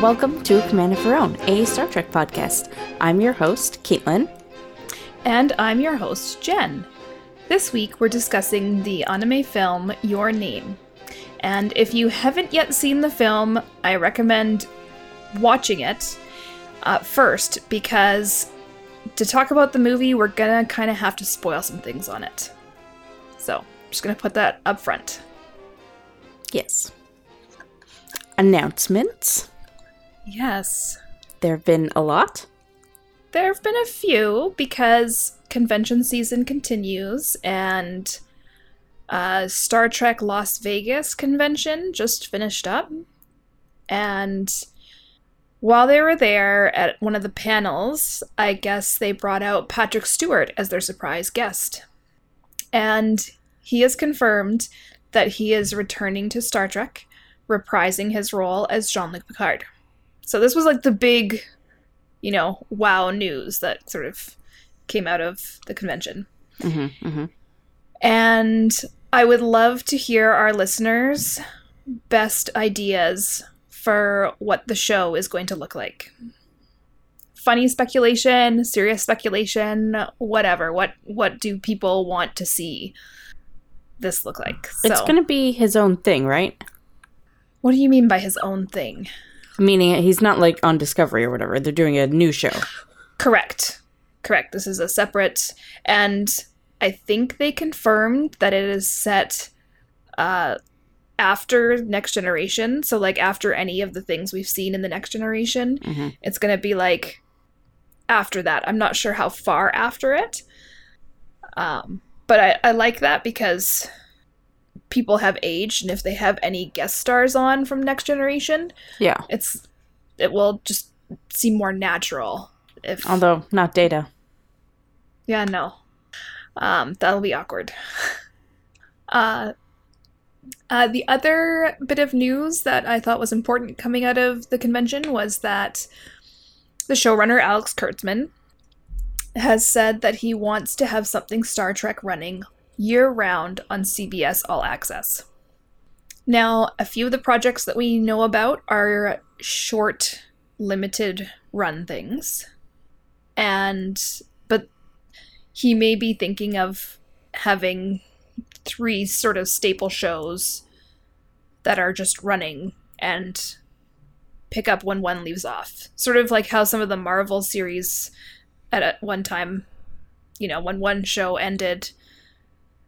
Welcome to Command of Her Own, a Star Trek podcast. I'm your host, Caitlin. And I'm your host, Jenn. This week we're discussing the anime film Your Name. And if you haven't yet seen the film, I recommend watching it uh, first because to talk about the movie, we're gonna kind of have to spoil some things on it. So, I'm just gonna put that up front. Yes. Announcements. Yes. There have been a lot. There have been a few because convention season continues and uh, Star Trek Las Vegas convention just finished up. And while they were there at one of the panels, I guess they brought out Patrick Stewart as their surprise guest. And he has confirmed that he is returning to Star Trek, reprising his role as Jean Luc Picard. So this was like the big, you know, wow news that sort of came out of the convention. Mm-hmm, mm-hmm. And I would love to hear our listeners' best ideas for what the show is going to look like. Funny speculation, serious speculation, whatever. What what do people want to see this look like? So, It's going to be his own thing, right? what do you mean by his own thing? Meaning he's not like on Discovery or whatever. They're doing a new show. Correct. Correct. This is a separate and I think they confirmed that it is set uh after next generation. So like after any of the things we've seen in the next generation. Mhm. It's gonna be like after that. I'm not sure how far after it. Um but I, I like that because people have aged and if they have any guest stars on from next generation, Yeah. it's it will just seem more natural if Although not Data. yeah, no. Um, that'll be awkward. Uh, uh, the other bit of news that I thought was important coming out of the convention was that the showrunner Alex Kurtzman has said that he wants to have something Star Trek running year round on CBS All Access. Now, a few of the projects that we know about are short, limited run things. And but he may be thinking of having three sort of staple shows that are just running and pick up when one leaves off. Sort of like how some of the Marvel series at one time, you know, when one show ended,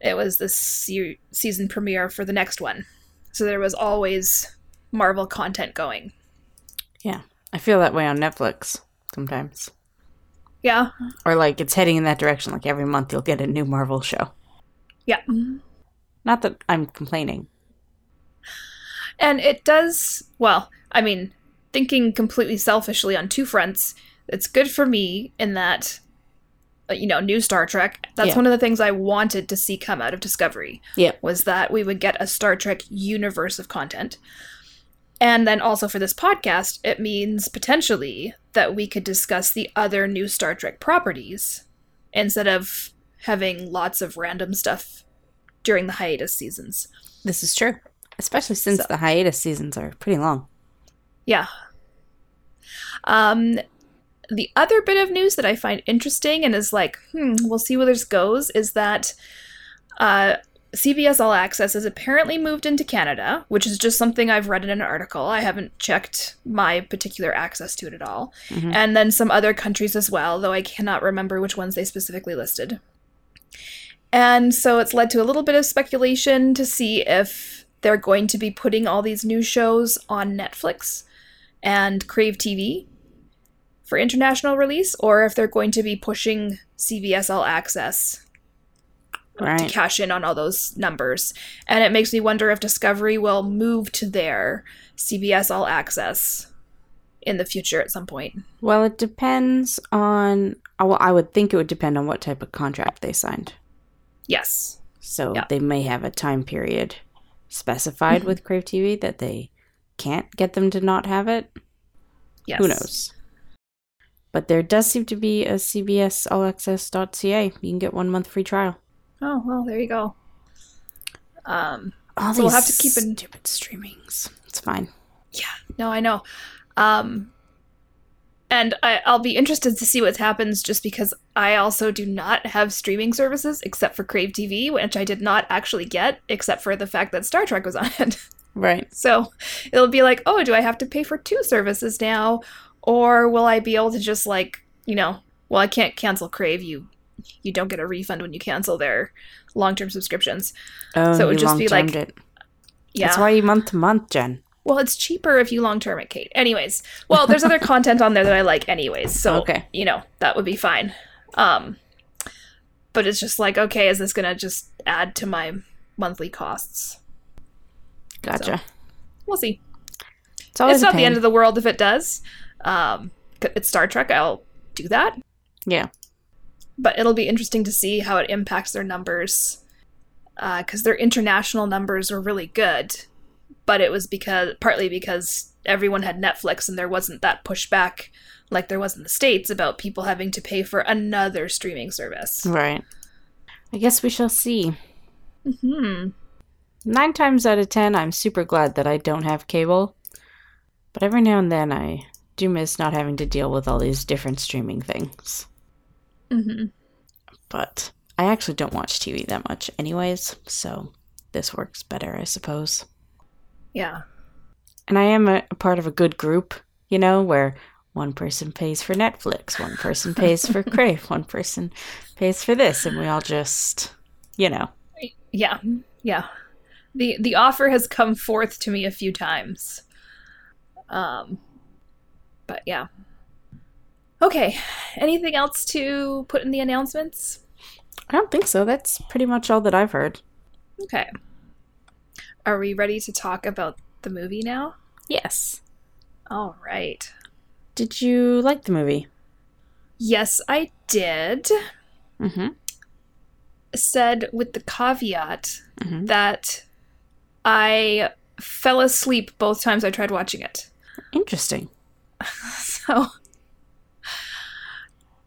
it was the se- season premiere for the next one. So there was always Marvel content going. Yeah. I feel that way on Netflix sometimes. Yeah. Or like it's heading in that direction. Like every month you'll get a new Marvel show. Yeah. Not that I'm complaining. And it does, well, I mean, thinking completely selfishly on two fronts, it's good for me in that, you know, new Star Trek. That's Yeah. one of the things I wanted to see come out of Discovery. Yeah. Was that we would get a Star Trek universe of content. And then also for this podcast, it means potentially that we could discuss the other new Star Trek properties instead of having lots of random stuff during the hiatus seasons. This is true. Especially since So- the hiatus seasons are pretty long. Yeah. Um, the other bit of news that I find interesting and is like, hmm, we'll see where this goes is that uh, CBS All Access has apparently moved into Canada, which is just something I've read in an article. I haven't checked my particular access to it at all. Mhm. And then some other countries as well, though I cannot remember which ones they specifically listed. And so it's led to a little bit of speculation to see if they're going to be putting all these new shows on Netflix and Crave TV for international release, or if they're going to be pushing CBS All Access to cash in on all those numbers. And it makes me wonder if Discovery will move to their CBS All Access in the future at some point. Well, it depends on. Well, I would think it would depend on what type of contract they signed. Yes. So Yeah. they may have a time period specified Mhm. with Crave TV that they can't get them to not have it. Yes. Who knows? But there does seem to be a CBS All Access.ca. You can get one month free trial. Oh, well, there you go. Um, All So we'll have to keep an- stupid streamings. It's fine. Yeah. No, I know. Um, and I, I'll be interested to see what happens just because I also do not have streaming services except for Crave TV, which I did not actually get, except for the fact that Star Trek was on it. Right. So it'll be like, oh, do I have to pay for two services now? Or will I be able to just like, you know, well, I can't cancel Crave. You you don't get a refund when you cancel their long term subscriptions. Oh, So it would just be like- it. Yeah. That's why you month to month, Jenn. Well, it's cheaper if you long term it, Cait. Anyways, well, there's other content on there that I like, anyways. So Okay. you know that would be fine. Um, but it's just like, okay, is this gonna just add to my monthly costs? Gotcha. We'll see. It's it's not the end of the world if it does. Um, it's Star Trek. I'll do that. Yeah. but it'll be interesting to see how it impacts their numbers because their international numbers were really good but it was because partly because everyone had netflix and there wasn't that pushback like there was in the states about people having to pay for another streaming service Right. I guess we shall see. hmm Nine times out of ten, I'm super glad that I don't have cable. But every now and then, I do miss not having to deal with all these different streaming things. hmm But I actually don't watch TV that much, anyways, so this works better, I suppose. yeah And I am a, a part of a good group, you know, where one person pays for Netflix, one person pays for Crave, one person pays for this, and we all just, you know. yeah yeah the the offer has come forth to me a few times um but yeah okay anything else to put in the announcements I don't think so. That's pretty much all that I've heard. okay are we ready to talk about the movie now Yes. all right Did you like the movie? yes i did Mm-hmm. said with the caveat Mhm. that i fell asleep both times i tried watching it Interesting. So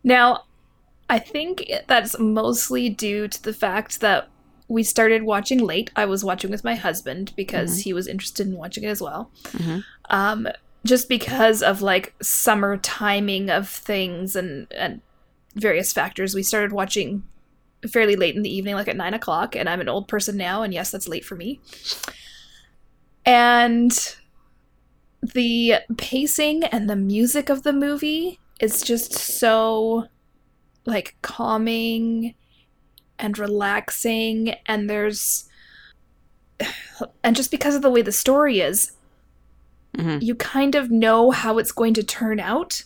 now I think that's mostly due to the fact that we started watching late. I was watching with my husband because he was interested in watching it as well. Mhm. Um, just because of like summer timing of things and and various factors, we started watching fairly late in the evening, like at nine o'clock. And I'm an old person now, and yes, that's late for me. And the pacing and the music of the movie is just so like calming and relaxing and there's and just because of the way the story is Mhm. you kind of know how it's going to turn out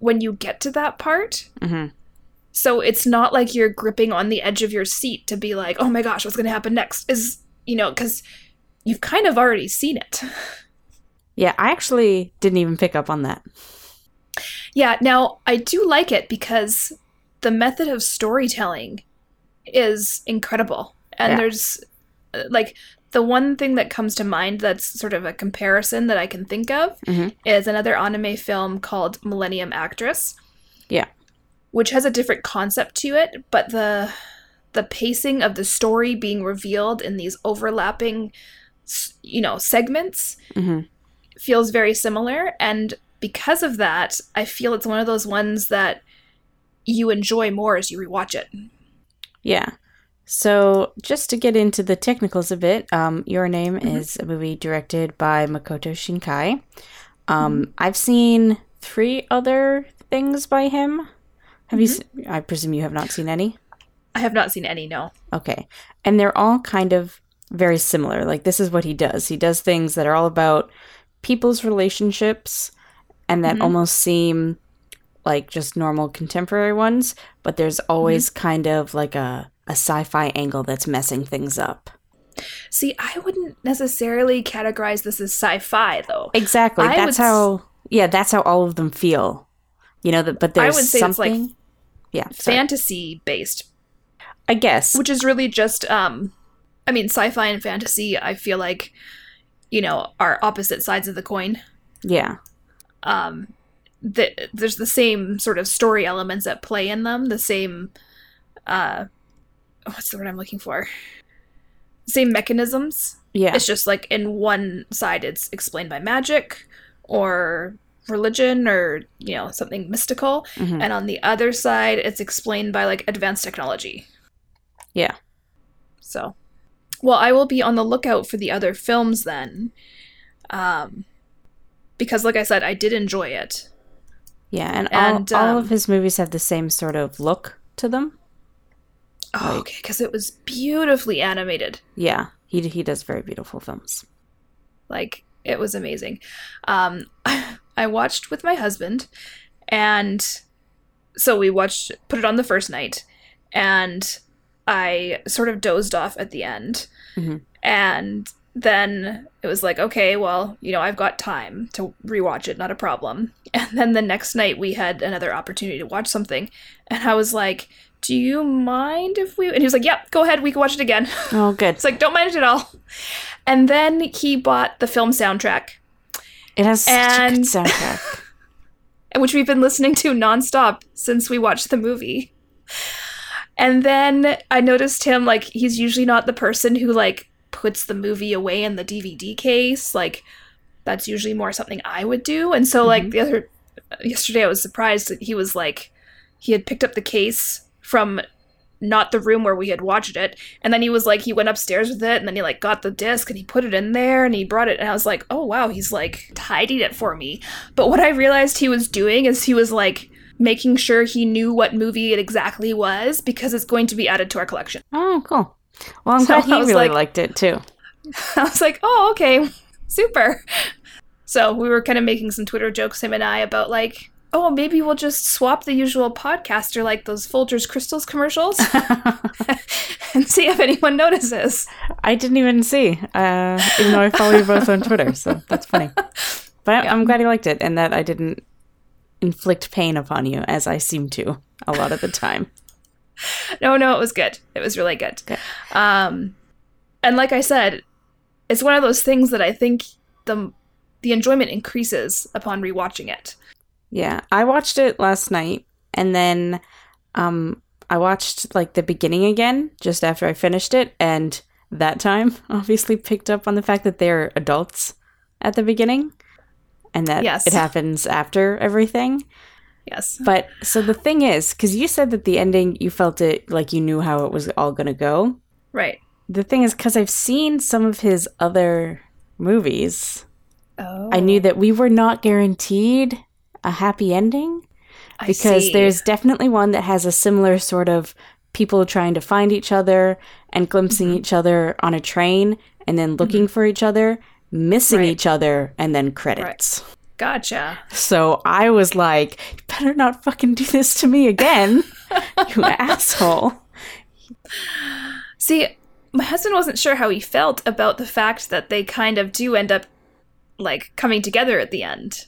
when you get to that part Mm-hmm. so it's not like you're gripping on the edge of your seat to be like oh my gosh what's going to happen next is you know because you've kind of already seen it Yeah, I actually didn't even pick up on that. Yeah, now I do like it because the method of storytelling is incredible. And Yeah. there's uh, like the one thing that comes to mind that's sort of a comparison that I can think of Mhm. is another anime film called Millennium Actress. Yeah. Which has a different concept to it, but the the pacing of the story being revealed in these overlapping you know, segments Mm-hmm. Feels very similar and because of that i feel it's one of those ones that you enjoy more as you rewatch it Yeah. So, just to get into the technicals a bit, um, Your Name Mhm. is a movie directed by Makoto Shinkai. Um, I've seen three other things by him. Have you? Se- I presume you have not seen any. i have not seen any no Okay. And they're all kind of very similar. Like, this is what he does. He does things that are all about people's relationships and that Mhm. almost seem like just normal contemporary ones, but there's always kind of like a, a sci fi angle that's messing things up. see i wouldn't necessarily categorize this as sci-fi though Exactly. I that's how, yeah, that's how all of them feel. You know, that, but I there's would say it's, like, something. yeah. sorry. fantasy based I guess. which is really just um i mean sci-fi and fantasy i feel like you know are opposite sides of the coin yeah. um the, there's the same sort of story elements at play in them the same uh what's the word i'm looking for same mechanisms Yeah. it's just like in one side it's explained by magic or religion or you know something mystical Mhm. and on the other side it's explained by like advanced technology Yeah. so well i will be on the lookout for the other films then um because like i said i did enjoy it Yeah, and, And, all, all um, of his movies have the same sort of look to them. oh, Like- okay because it was beautifully animated Yeah, he he does very beautiful films. like it was amazing um i watched with my husband and so we watched put it on the first night and i sort of dozed off at the end Mhm. and then it was like okay well you know i've got time to rewatch it not a problem and then the next night we had another opportunity to watch something and i was like do you mind if we and he was like yep go ahead we can watch it again Oh, good. it's like don't mind it at all and then he bought the film soundtrack It has such a and- good soundtrack. And which we've been listening to nonstop since we watched the movie. And then I noticed him like he's usually not the person who like puts the movie away in the DVD case. Like that's usually more something I would do. And so like Mhm. the other yesterday I was surprised that he was like he had picked up the case from not the room where we had watched it and then he was like he went upstairs with it and then he like got the disc and he put it in there and he brought it and i was like oh wow he's like tidied it for me but what i realized he was doing is he was like making sure he knew what movie it exactly was because it's going to be added to our collection oh, cool. Well, I'm So glad he really like- liked it too. i was like oh okay super so we were kind of making some twitter jokes him and i about like oh maybe we'll just swap the usual podcaster like those folgers crystals commercials and see if anyone notices I didn't even see, uh, even though I follow you both on Twitter, so that's funny. But Yeah. I'm glad he liked it and that I didn't inflict pain upon you, as I seem to a lot of the time. No, no, it was good. It was really good. Good. Um, and like I said, it's one of those things that I think the the enjoyment increases upon rewatching it. Yeah, I watched it last night, and then um, I watched like the beginning again just after I finished it, and that time obviously picked up on the fact that they're adults at the beginning, and that Yes. it happens after everything. Yes. But so the thing is, because you said that the ending you felt it like you knew how it was all gonna go. Right. The thing is, because I've seen some of his other movies, Oh. I knew that we were not guaranteed a happy ending I because there's definitely one that has a similar sort of people trying to find each other and glimpsing Mhm. each other on a train and then looking for each other, missing Right. each other, and then credits. gotcha. So I was like, you better not fucking do this to me again, you asshole. See, my husband wasn't sure how he felt about the fact that they kind of do end up like coming together at the end.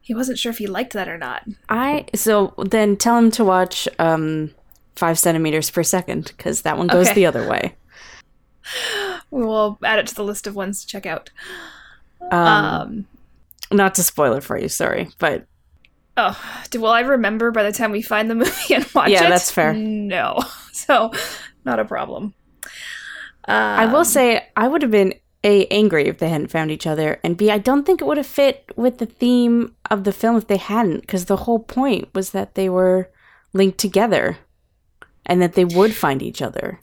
He wasn't sure if he liked that or not. I so then tell him to watch um five centimeters per second because that one goes Okay. the other way. We'll add it to the list of ones to check out. Um, um not to spoil it for you, sorry, but Oh, do, will I remember by the time we find the movie and watch it? Yeah, that's fair. No, so not a problem. I will Um, say I would have been a angry if they hadn't found each other, and b I don't think it would have fit with the theme of the film if they hadn't, because the whole point was that they were linked together, and that they would find each other.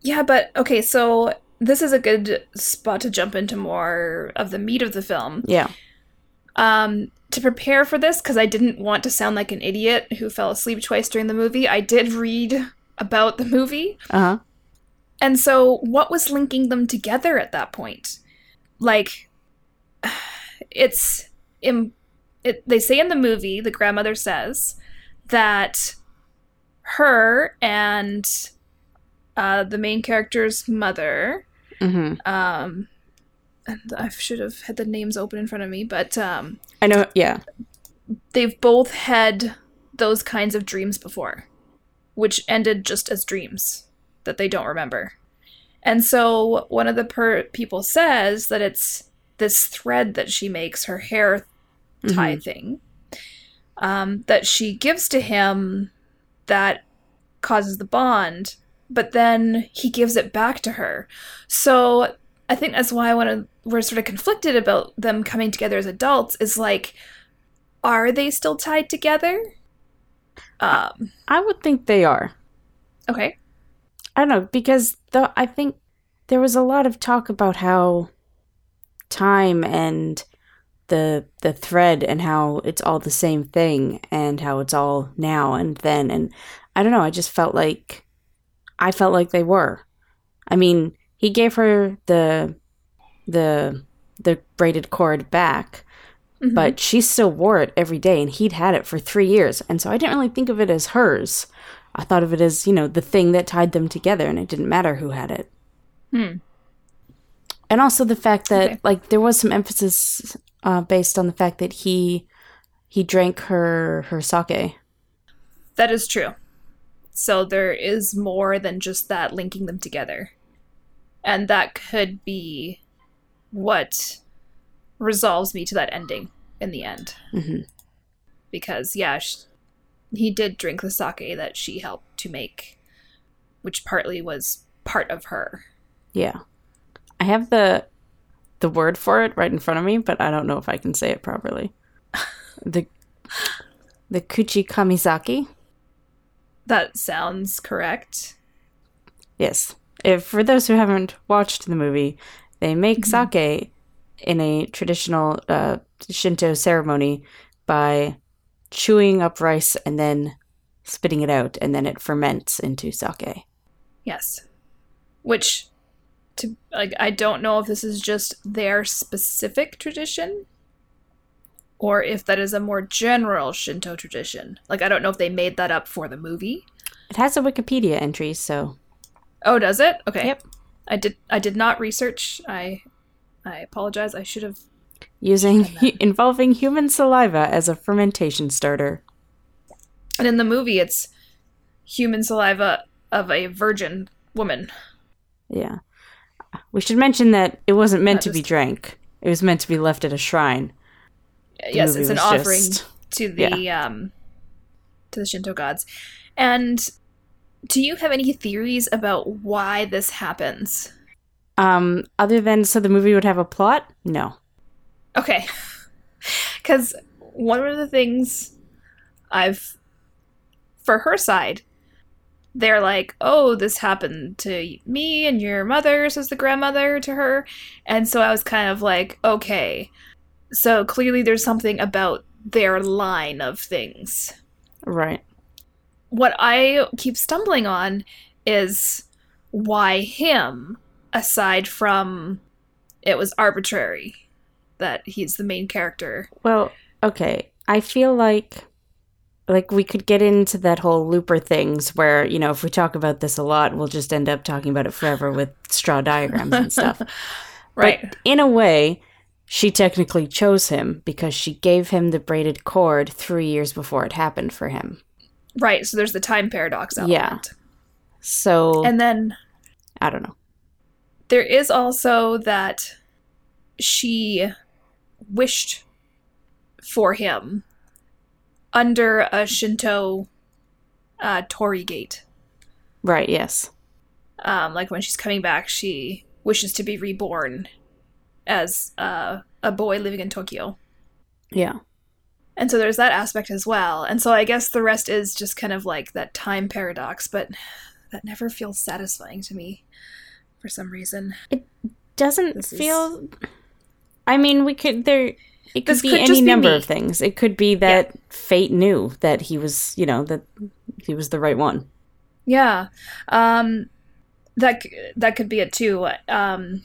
Yeah, but okay, so this is a good spot to jump into more of the meat of the film. Yeah, Um, to prepare for this, because I didn't want to sound like an idiot who fell asleep twice during the movie, I did read about the movie. uh huh. And so, what was linking them together at that point? Like, it's im- it, they say in the movie, the grandmother says that her and uh, the main character's mother, hmm um, and I should have had the names open in front of me, but um, I know. Yeah, they've both had those kinds of dreams before, which ended just as dreams that they don't remember. And so one of the per- people says that it's this thread that she makes, her hair tie Mhm. thing, um, that she gives to him that causes the bond, but then he gives it back to her. So I think that's why I want to. We're sort of conflicted about them coming together as adults. Is like, are they still tied together? Um. I would think they are. Okay. I don't know because the I think there was a lot of talk about how time and the the thread and how it's all the same thing and how it's all now and then and I don't know I just felt like I felt like they were. I mean, he gave her the the the braided cord back, Mhm. but she still wore it every day and he'd had it for 3 years and so I didn't really think of it as hers. I thought of it as, you know, the thing that tied them together and it didn't matter who had it. Hmm. And also the fact that Okay. like there was some emphasis uh, based on the fact that he he drank her her sake. That is true. So there is more than just that linking them together. And that could be what resolves me to that ending in the end. hmm Because, yeah, sh- he did drink the sake that she helped to make, which partly was part of her. Yeah. I have the the word for it right in front of me, but I don't know if I can say it properly. the the kuchi kamizaki. That sounds correct. Yes. If for those who haven't watched the movie, they make Mhm. sake in a traditional uh, Shinto ceremony by chewing up rice and then spitting it out, and then it ferments into sake. Yes. Which to like I don't know if this is just their specific tradition or if that is a more general Shinto tradition. Like I don't know if they made that up for the movie. It has a Wikipedia entry, so Oh, does it? Okay. Yep. I did I did not research. I I apologize. I should have using involving human saliva as a fermentation starter. And in the movie it's human saliva of a virgin woman. Yeah. We should mention that it wasn't meant That to be drank. It was meant to be left at a shrine. Yes, it's an offering just- to the um to the Shinto gods. And do you have any theories about why this happens? Um, other than so the movie would have a plot? No. Okay. Cuz one of the things I've for her side they're like, "Oh, this happened to me and your mother," says the grandmother to her. And so I was kind of like, "Okay. So clearly there's something about their line of things." Right. what I keep stumbling on is why him, aside from it was arbitrary that he's the main character. Well, okay. I feel like like we could get into that whole looper things where, you know, if we talk about this a lot, we'll just end up talking about it forever with straw diagrams and stuff. Right. But in a way, she technically chose him because she gave him the braided cord 3 years before it happened for him. right. So there's the time paradox element. Yeah. So, And then I don't know. there is also that she wished for him under a Shinto uh, Torii gate. Right, yes. um, like when she's coming back, she wishes to be reborn as uh, a boy living in Tokyo. Yeah. And so there's that aspect as well. And so I guess the rest is just kind of like that time paradox, but that never feels satisfying to me for some reason. It doesn't This is- feel I mean, we could there it could This be could any be number of things. It could be that fate knew that he was, you know, that he was the right one. Yeah. Um that that could be it too. Um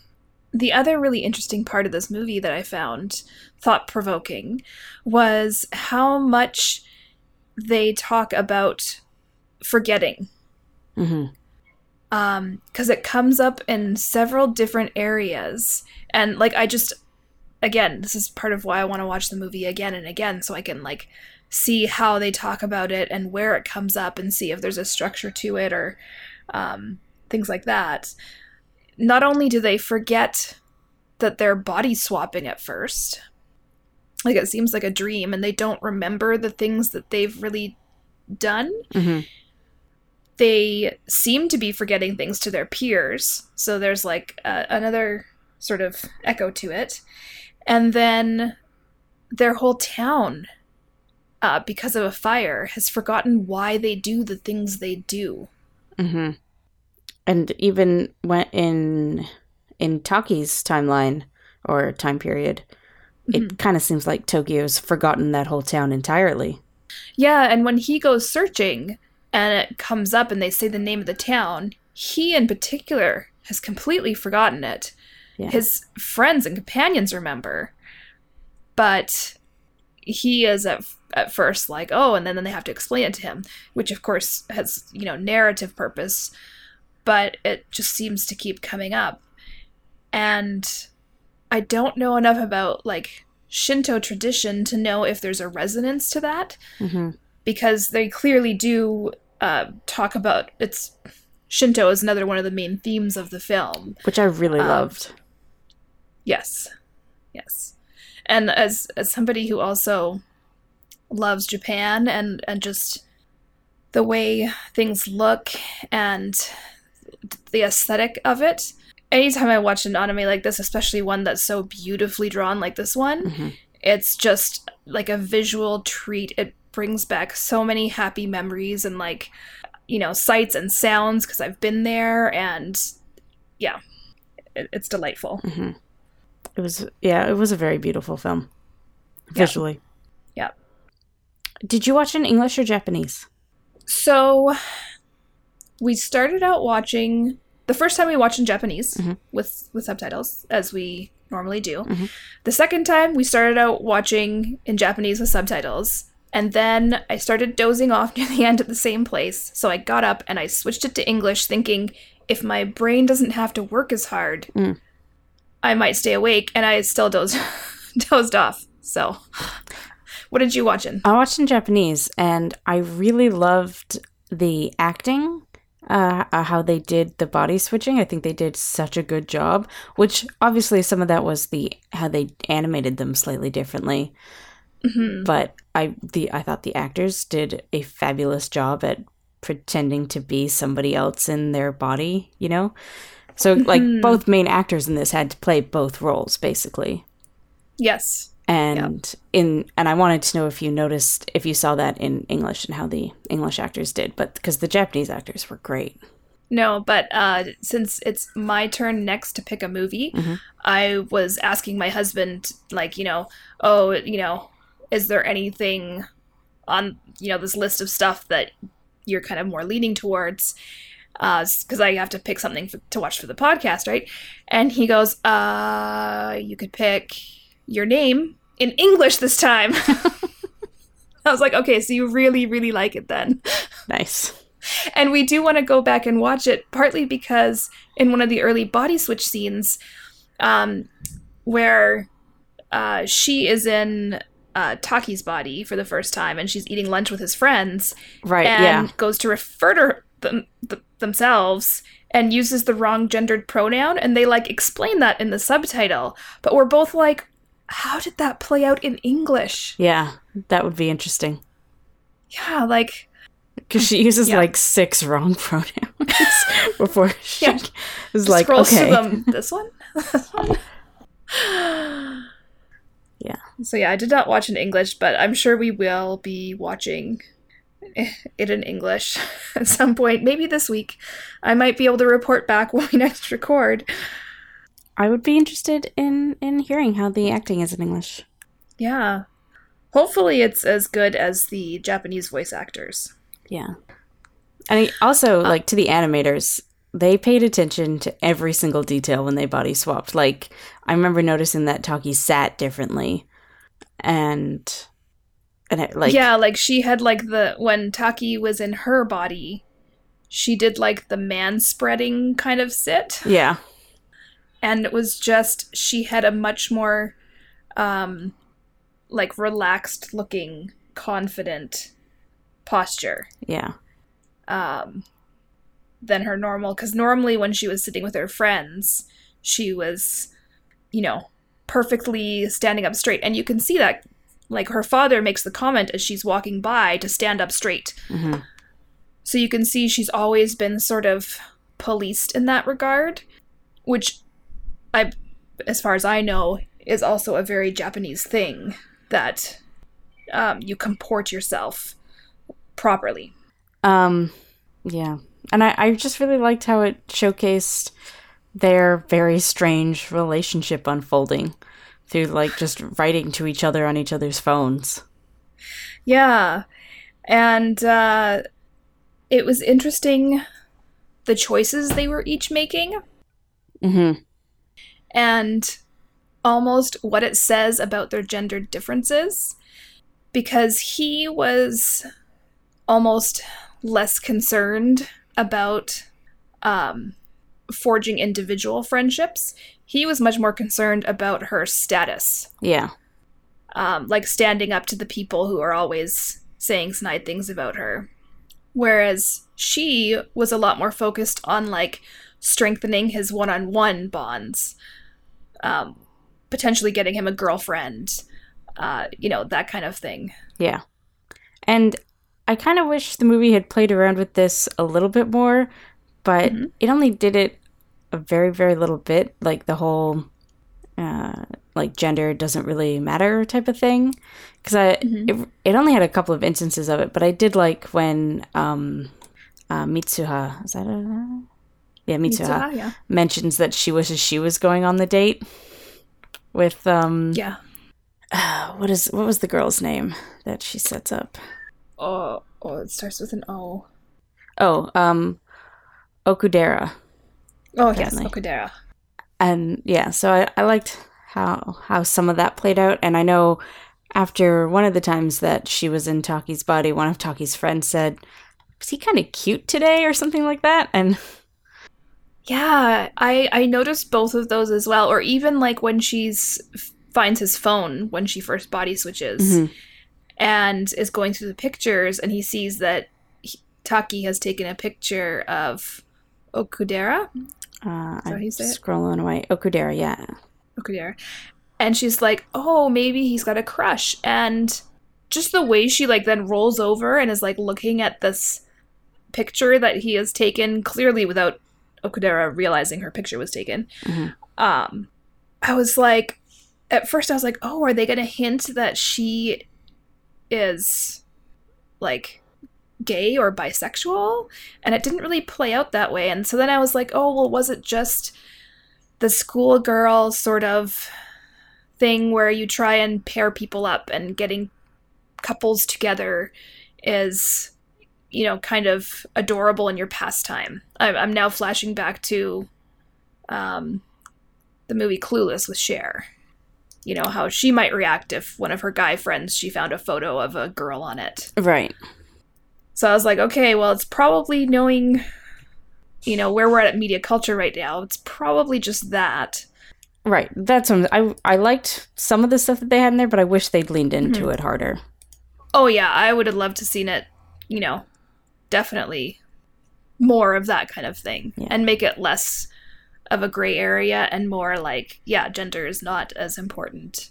the other really interesting part of this movie that I found thought provoking was how much they talk about forgetting. Hmm um because it comes up in several different areas. And like i just again this is part of why i want to watch the movie again and again so i can like see how they talk about it and where it comes up and see if there's a structure to it or um, things like that not only do they forget that they're body swapping at first like it seems like a dream and they don't remember the things that they've really done hmm they seem to be forgetting things to their peers. So there's like uh, another sort of echo to it. And then their whole town, uh, because of a fire, has forgotten why they do the things they do. Mm-hmm. And even when in in Taki's timeline or time period, it mm-hmm. kind of seems like Tokyo's forgotten that whole town entirely. Yeah, and when he goes searching and it comes up and they say the name of the town, he in particular has completely forgotten it. Yeah. His friends and companions remember, but he is at, at first like, oh, and then, then they have to explain it to him, which of course has, you know, narrative purpose, but it just seems to keep coming up. And I don't know enough about like Shinto tradition to know if there's a resonance to that Mm-hmm. because they clearly do uh, talk about it's Shinto is another one of the main themes of the film. Which I really Um, loved. Yes, yes, and as as somebody who also loves Japan and and just the way things look and the aesthetic of it. Anytime I watch an anime like this, especially one that's so beautifully drawn like this one, Mhm. it's just like a visual treat. It brings back so many happy memories and like you know sights and sounds because I've been there and yeah, it, it's delightful. hmm It was yeah, it was a very beautiful film. Visually. Yeah. Did you watch in English or Japanese? So we started out watching the first time we watched in Japanese Mhm. with with subtitles as we normally do. Mhm. The second time we started out watching in Japanese with subtitles. And then I started dozing off near the end at the same place. So I got up and I switched it to English thinking if my brain doesn't have to work as hard, Mm. I might stay awake and I still dozed dozed off. So what did you watch in? I watched in Japanese and I really loved the acting, uh, uh, how they did the body switching. I think they did such a good job, which obviously some of that was the how they animated them slightly differently. Mhm. But I the I thought the actors did a fabulous job at pretending to be somebody else in their body, you know? So like Mhm. both main actors in this had to play both roles basically. Yes. And in and I wanted to know if you noticed if you saw that in English and how the English actors did, but because the Japanese actors were great. No, but uh, since it's my turn next to pick a movie, Mhm. I was asking my husband, like, you know, oh, you know, is there anything on, you know, this list of stuff that you're kind of more leaning towards? Because I have to pick something for, to watch for the podcast, right? And he goes, uh, you could pick your name in English this time. I was like, okay, so you really, really like it then. Nice. And we do want to go back and watch it, partly because in one of the early body switch scenes, um, where uh, she is in uh, Taki's body for the first time and she's eating lunch with his friends Right, and yeah. goes to refer to them, th- themselves and uses the wrong gendered pronoun. And they like explain that in the subtitle. But we're both like, how did that play out in English? Yeah, that would be interesting. Yeah, like. Because she uses Yeah. like six wrong pronouns before she Yeah. is like, scrolls okay. them. This one? This one? Yeah. So yeah, I did not watch in English, but I'm sure we will be watching it in English at some point. Maybe this week. I might be able to report back when we next record. I would be interested in in hearing how the acting is in English. Yeah. Hopefully it's as good as the Japanese voice actors. Yeah. And also, uh, like, to the animators, they paid attention to every single detail when they body swapped. Like, I remember noticing that Taki sat differently. And, and it, like, yeah, like she had like the when Taki was in her body, she did like the man spreading kind of sit. yeah, and it was just she had a much more um like relaxed looking confident posture. Yeah, um than her normal cuz normally when she was sitting with her friends she was you know perfectly standing up straight. And you can see that like her father makes the comment as she's walking by to stand up straight. Hmm so you can see she's always been sort of policed in that regard, which I as far as I know, is also a very Japanese thing that um, you comport yourself properly. Um, yeah, and I, I just really liked how it showcased their very strange relationship unfolding through like just writing to each other on each other's phones. Yeah, and uh, it was interesting the choices they were each making Mm-hmm. And almost what it says about their gender differences because he was almost less concerned about um, forging individual friendships. He was much more concerned about her status, Yeah. um, like standing up to the people who are always saying snide things about her. Whereas she was a lot more focused on like strengthening his one-on-one bonds, um, potentially getting him a girlfriend, uh, you know, that kind of thing. Yeah. And I kind of wish the movie had played around with this a little bit more, but Mhm. it only did it a very, very little bit. Like the whole, uh, like gender doesn't really matter type of thing. Because I, Mhm. it, it only had a couple of instances of it, but I did like when um, uh, Mitsuha, is that a, yeah, Mitsuha, Mitsuha, yeah. mentions that she wishes she was going on the date with um, Yeah. what is what was the girl's name that she sets up? Oh, oh, it starts with an O. Oh, um, Okudera, Oh, yes, Okudera. and yeah, so I, I liked how how some of that played out, and I know after one of the times that she was in Taki's body, one of Taki's friends said, "Was he kind of cute today?" or something like that, and Yeah, I I noticed both of those as well. Or even like when she's finds his phone when she first body switches Mhm. and is going through the pictures, and he sees that he, Taki has taken a picture of Okudera. uh, I'm say it? scrolling away. Okudera, yeah, Okudera, and she's like, "Oh, maybe he's got a crush." And just the way she like then rolls over and is like looking at this picture that he has taken clearly without Okudera realizing her picture was taken. Mhm. Um, I was like, at first I was like, "Oh, are they going to hint that she is like gay or bisexual?" And it didn't really play out that way. And so then I was like, "Oh, well, was it just?" the schoolgirl sort of thing where you try and pair people up and getting couples together is you know kind of adorable in your pastime i'm, I'm now flashing back to um, the movie clueless with Cher. you know how she might react if one of her guy friends she found a photo of a girl on it right, so I was like, okay, well, it's probably knowing, you know, where we're at at media culture right now. It's probably just that. right. That's I I liked some of the stuff that they had in there, but I wish they'd leaned into it harder. Oh yeah, I would have loved to seen it, you know, definitely more of that kind of thing Yeah. and make it less of a gray area and more like, yeah, gender is not as important.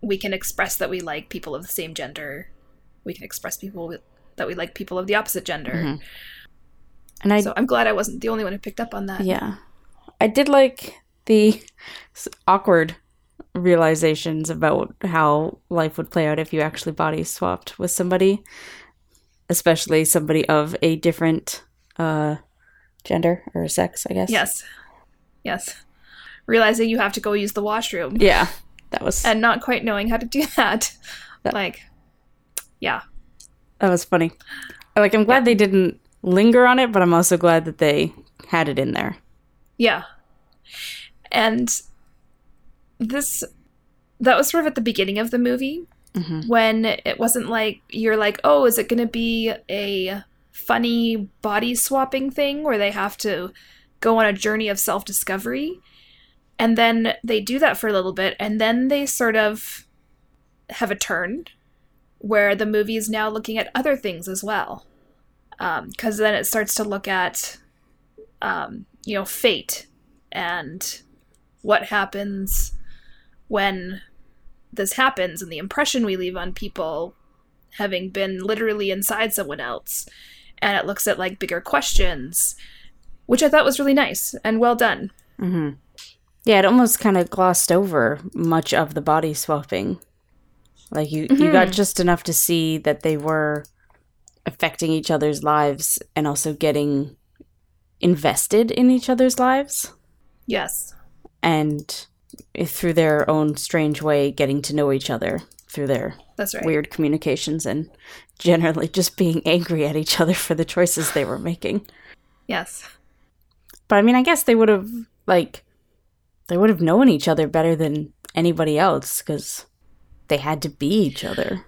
We can express that we like people of the same gender. We can express people with, that we like people of the opposite gender. Mhm. And I So I'm glad I wasn't the only one who picked up on that. Yeah. I did like the awkward realizations about how life would play out if you actually body swapped with somebody, especially somebody of a different uh gender or sex, I guess. Yes. Yes. Realizing you have to go use the washroom Yeah. That was and not quite knowing how to do that. That- like, yeah. that was funny. Like I'm glad they didn't linger on it, but I'm also glad that they had it in there. Yeah. And this, that was sort of at the beginning of the movie hmm when it wasn't like, you're like, oh, is it going to be a funny body swapping thing where they have to go on a journey of self discovery? And then they do that for a little bit, and then they sort of have a turn where the movie is now looking at other things as well. Because then it starts to look at, um, you know, fate and what happens when this happens and the impression we leave on people having been literally inside someone else. And it looks at like bigger questions, which I thought was really nice and well done. hmm Yeah, it almost kind of glossed over much of the body swapping. Like you, you got Mhm. just enough to see that they were affecting each other's lives and also getting invested in each other's lives Yes. and through their own strange way getting to know each other through their That's right. weird communications and generally just being angry at each other for the choices they were making. Yes. But I mean, I guess they would have like they would have known each other better than anybody else because they had to be each other.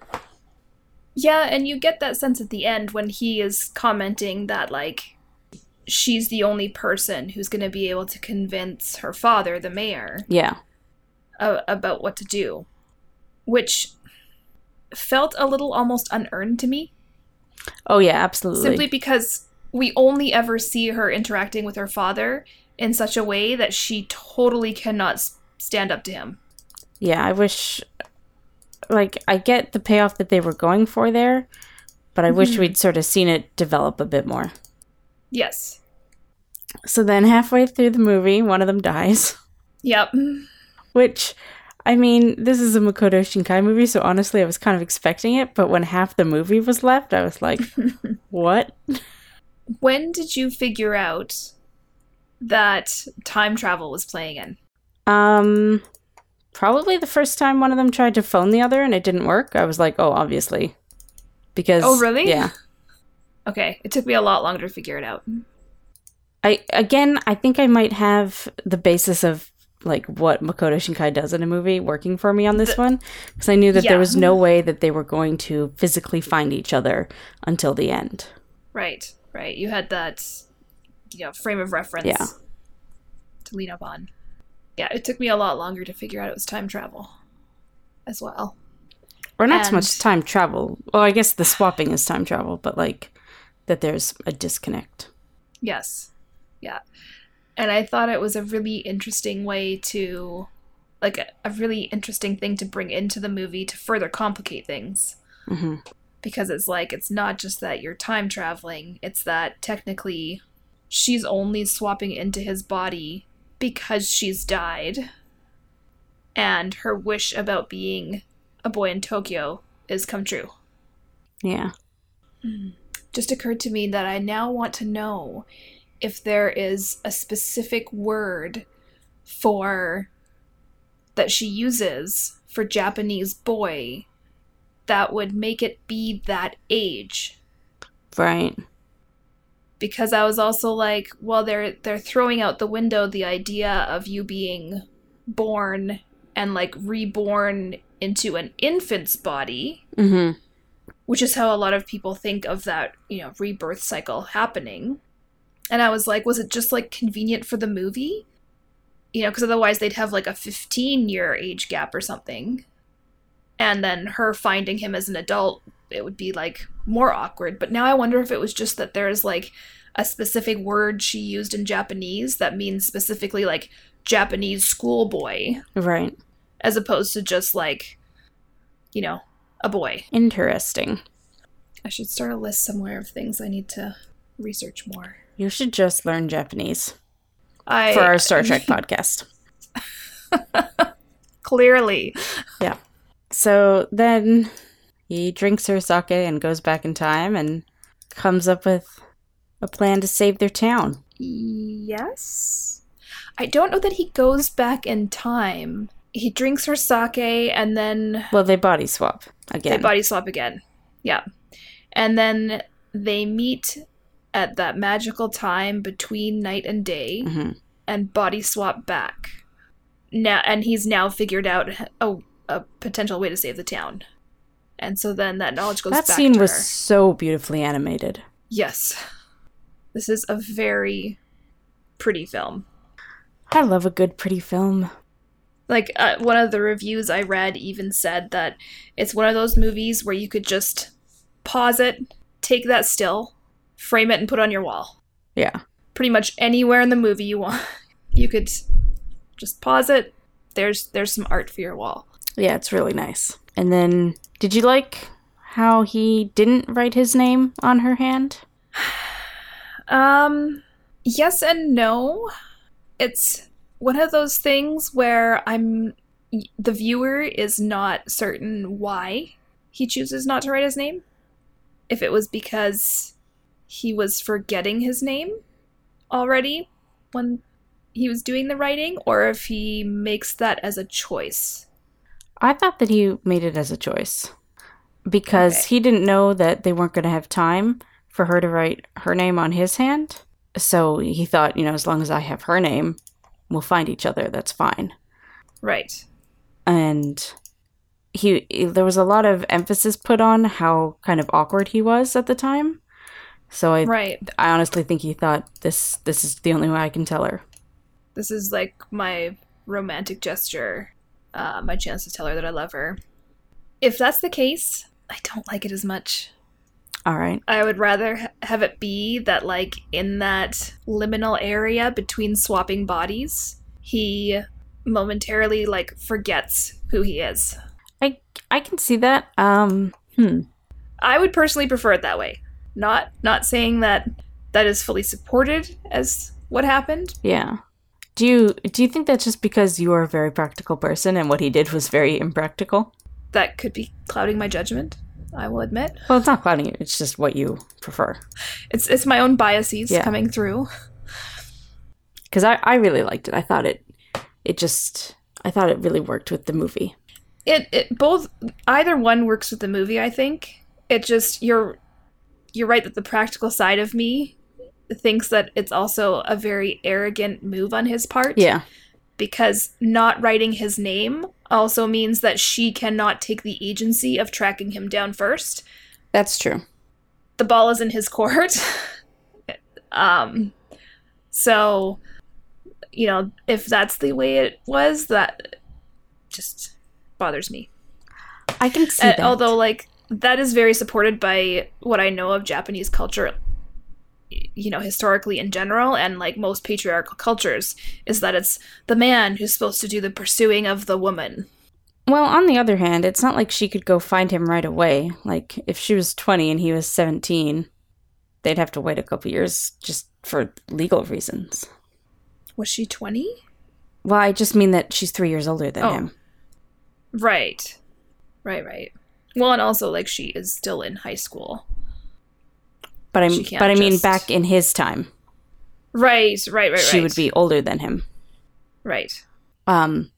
Yeah, and you get that sense at the end when he is commenting that, like, she's the only person who's going to be able to convince her father, the mayor, Yeah, uh, about what to do. Which felt a little almost unearned to me, Oh yeah, absolutely. simply because we only ever see her interacting with her father in such a way that she totally cannot s- stand up to him. yeah, I wish like I get the payoff that they were going for there, but I wish Mhm. we'd sort of seen it develop a bit more. Yes. So then halfway through the movie, one of them dies, Yep. which I mean, this is a Makoto Shinkai movie, so honestly, I was kind of expecting it, but when half the movie was left, I was like, what? When did you figure out that time travel was playing in? Um, probably the first time one of them tried to phone the other and it didn't work. I was like, oh, obviously, because Oh, really? Yeah. Okay, it took me a lot longer to figure it out. I again, I think I might have the basis of like what Makoto Shinkai does in a movie working for me on this The- one because I knew that Yeah. there was no way that they were going to physically find each other until the end. Right, right. You had that, you know, frame of reference Yeah. to lean up on. Yeah, it took me a lot longer to figure out it was time travel as well. Or not so much time travel. Well, I guess the swapping is time travel, but like that there's a disconnect. Yes. Yeah. And I thought it was a really interesting way to, like, a, a really interesting thing to bring into the movie to further complicate things. hmm because it's like it's not just that you're time traveling it's that technically she's only swapping into his body because she's died and her wish about being a boy in Tokyo is come true Yeah. just occurred to me that I now want to know if there is a specific word for that she uses for Japanese boy that would make it be that age Right. because I was also like, well, they're they're throwing out the window the idea of you being born and like reborn into an infant's body, hmm which is how a lot of people think of that, you know, rebirth cycle happening. And I was like, was it just like convenient for the movie? You know, because otherwise they'd have like a 15 year age gap or something. And then her finding him as an adult, it would be like more awkward. But now I wonder if it was just that there's like a specific word she used in Japanese that means specifically like Japanese schoolboy, Right. as opposed to just like, you know, a boy. Interesting. I should start a list somewhere of things I need to research more. You should just learn Japanese I for our Star Trek podcast. clearly. Yeah. So then he drinks her sake and goes back in time and comes up with a plan to save their town. Yes. I don't know that he goes back in time. He drinks her sake and then Well, they body swap again. they body swap again. Yeah. And then they meet at that magical time between night and day Mhm. and body swap back. Now and he's now figured out a, a potential way to save the town. And so then that knowledge goes That back scene was so beautifully animated. Yes. This is a very pretty film. I love a good, pretty film. Like uh, one of the reviews I read even said that it's one of those movies where you could just pause it, take that still, frame it and put it on your wall. Yeah. Pretty much anywhere in the movie you want. You could just pause it. There's there's some art for your wall. Yeah, it's really nice. And then, did you like how he didn't write his name on her hand? Um yes and no. It's one of those things where I'm the viewer is not certain why he chooses not to write his name. If it was because he was forgetting his name already when he was doing the writing, or if he makes that as a choice. I thought that he made it as a choice because Okay. he didn't know that they weren't going to have time for her to write her name on his hand. So he thought, you know, as long as I have her name, we'll find each other. That's fine. Right. And he there was a lot of emphasis put on how kind of awkward he was at the time. So I Right. I honestly think he thought this this is the only way I can tell her. This is like my romantic gesture, uh, my chance to tell her that I love her. If that's the case, I don't like it as much. All right. I would rather have it be that, like, in that liminal area between swapping bodies, he momentarily, like, forgets who he is. I I can see that. Um hmm. I would personally prefer it that way. Not not saying that that is fully supported as what happened. Yeah. Do you do you think that's just because you are a very practical person and what he did was very impractical? That could be clouding my judgment. I will admit. Well, it's not clouding you. It's just what you prefer. It's it's my own biases Yeah. coming through. Because I, I really liked it. I thought it it just I thought it really worked with the movie. It it both either one works with the movie, I think. It just you're you're right that the practical side of me thinks that it's also a very arrogant move on his part. Yeah. Because not writing his name also means that she cannot take the agency of tracking him down first. That's true. The ball is in his court. um so you know, if that's the way it was, that just bothers me. I can see Uh, that. although like that is very supported by what I know of Japanese culture you know historically in general and like most patriarchal cultures is that it's the man who's supposed to do the pursuing of the woman. well, on the other hand, it's not like she could go find him right away. Like if she was 20 and he was 17, they'd have to wait a couple years just for legal reasons. Was she 20? Well, I just mean that she's 3 years older than Oh. him. Right. Right, right. Well, and also like she is still in high school. But I She can't but I mean just- back in his time, Right, right, right, right. she would be older than him. Right. Um,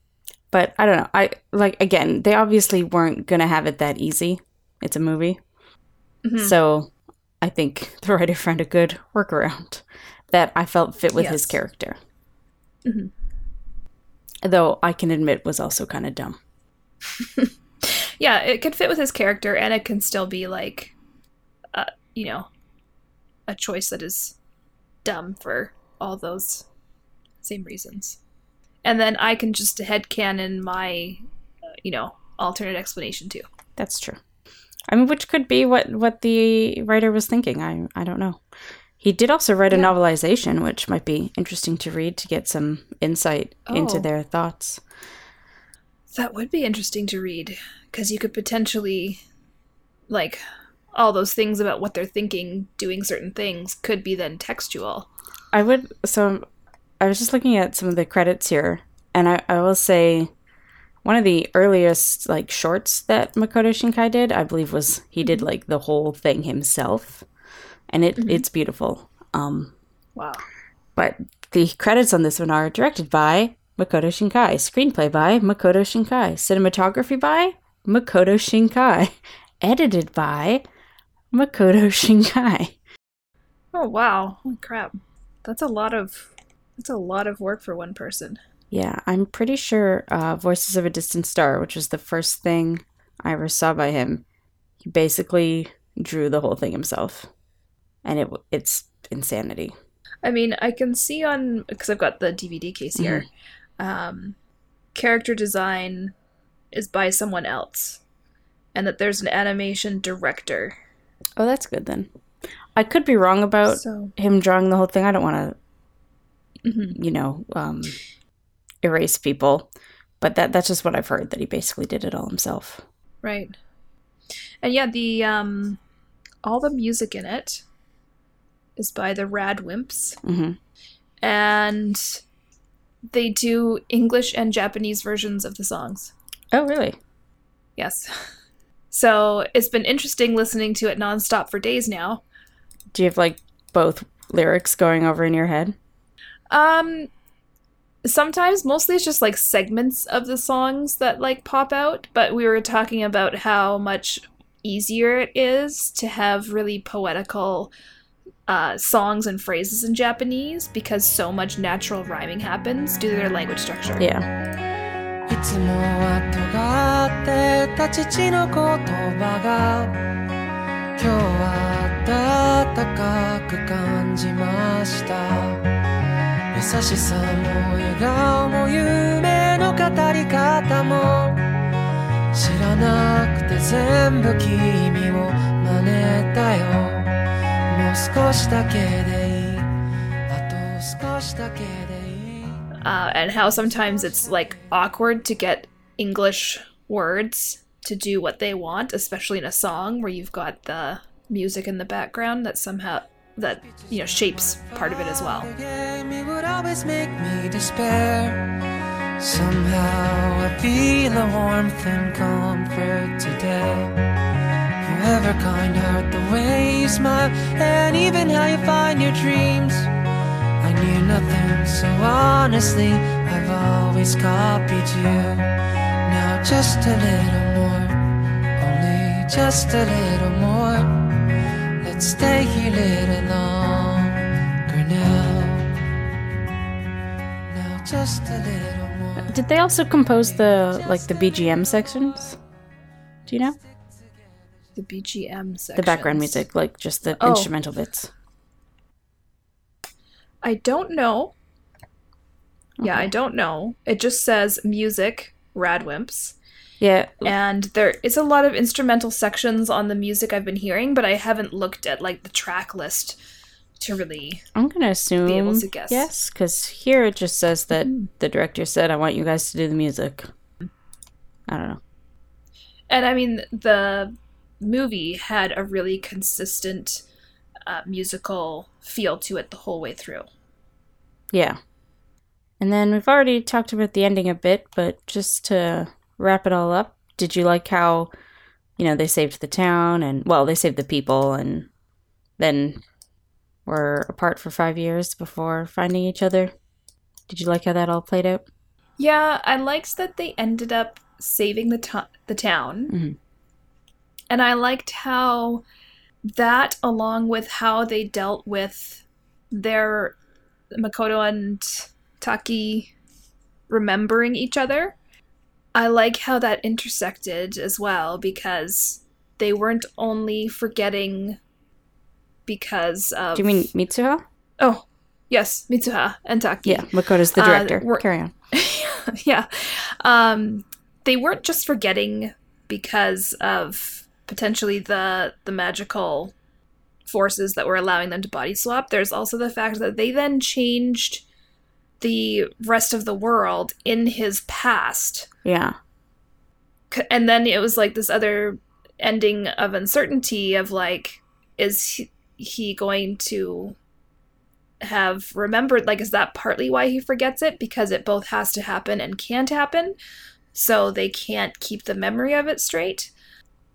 but I don't know. I like again. They obviously weren't gonna have it that easy. It's a movie, Mhm. so I think the writer found a good workaround that I felt fit with his Yes. character. Mhm. Though I can admit was also kind of dumb. Yeah, it can fit with his character and it can still be like uh, you know, a choice that is dumb for all those same reasons. And then I can just headcanon my uh, you know, alternate explanation too. That's true. I mean, which could be what what the writer was thinking. I I don't know. He did also write a Yeah. novelization, which might be interesting to read to get some insight into Oh. their thoughts. That would be interesting to read because you could potentially, like, all those things about what they're thinking, doing certain things, could be then textual. I would so I was just looking at some of the credits here and I, I will say one of the earliest like shorts that Makoto Shinkai did, I believe was he did like the whole thing himself. And it Mhm. it's beautiful. Um Wow. but the credits on this one are directed by Makoto Shinkai, screenplay by Makoto Shinkai, cinematography by Makoto Shinkai, edited by Makoto Shinkai. Oh wow! Holy crap! That's a lot of that's a lot of work for one person. Yeah, I'm pretty sure uh, Voices of a Distant Star, which was the first thing I ever saw by him, he basically drew the whole thing himself. And it it's insanity. I mean, I can see on because I've got the DVD case here. Um, character design is by someone else, and that there's an animation director. Oh, that's good then. I could be wrong about so, him drawing the whole thing. I don't want to mhm. you know, um, erase people. But that that's just what I've heard that he basically did it all himself. right, and yeah, the um, all the music in it is by the RADWIMPS. hmm and they do English and Japanese versions of the songs. Oh, really? Yes. So it's been interesting listening to it nonstop for days now. Do you have like both lyrics going over in your head? Um sometimes mostly it's just like segments of the songs that like pop out, but we were talking about how much easier it is to have really poetical uh, songs and phrases in Japanese because so much natural rhyming happens due to their language structure. Yeah. いつもは尖ってた父の言葉が今日は温かく感じました。優しさも笑顔も夢の語り方も知らなくて全部君を真似たよ。もう少しだけでいい。あと少しだけでいい。Uh, and how sometimes it's like awkward to get English words to do what they want, especially in a song where you've got the music in the background that somehow that you know shapes part of it as well. Somehow I feel a warmth and comfort today. Kind heart, the way you smile, and even how you find your dreams. I knew nothing, so honestly, I've always copied you. Now just a little more, only just a little more. Let's stay here a little longer now. Now just a little more. Did they also compose the like the BGM sections? Do you know The BGM section. the background music, like just the Oh. instrumental bits? I don't know. Yeah, I don't know. It just says music, Radwimps. Yeah, And there is a lot of instrumental sections on the music I've been hearing, but I haven't looked at like the track list to really I'm gonna assume able to guess. yes, because here it just says that the director said, "I want you guys to do the music." I don't know. And I mean, the movie had a really consistent uh, musical feel to it the whole way through. Yeah. And then we've already talked about the ending a bit, but just to wrap it all up, did you like how, you know, they saved the town and, well, they saved the people and then were apart for five years before finding each other? Did you like how that all played out? Yeah, I liked that they ended up saving the to- the town, Mhm. and I liked how that, along with how they dealt with their Makoto and Taki remembering each other. I like how that intersected as well because they weren't only forgetting because of. Do you mean Mitsuha? Oh, yes, Mitsuha and Taki. Yeah, Makoto's the Uh, director. we're- Carry on. yeah. Um, they weren't just forgetting because of potentially the the magical forces that were allowing them to body swap. There's also the fact that they then changed the rest of the world in his past. Yeah. And then it was like this other ending of uncertainty of like, is he, he going to have remembered? Like, is that partly why he forgets it? Because it both has to happen and can't happen. So they can't keep the memory of it straight.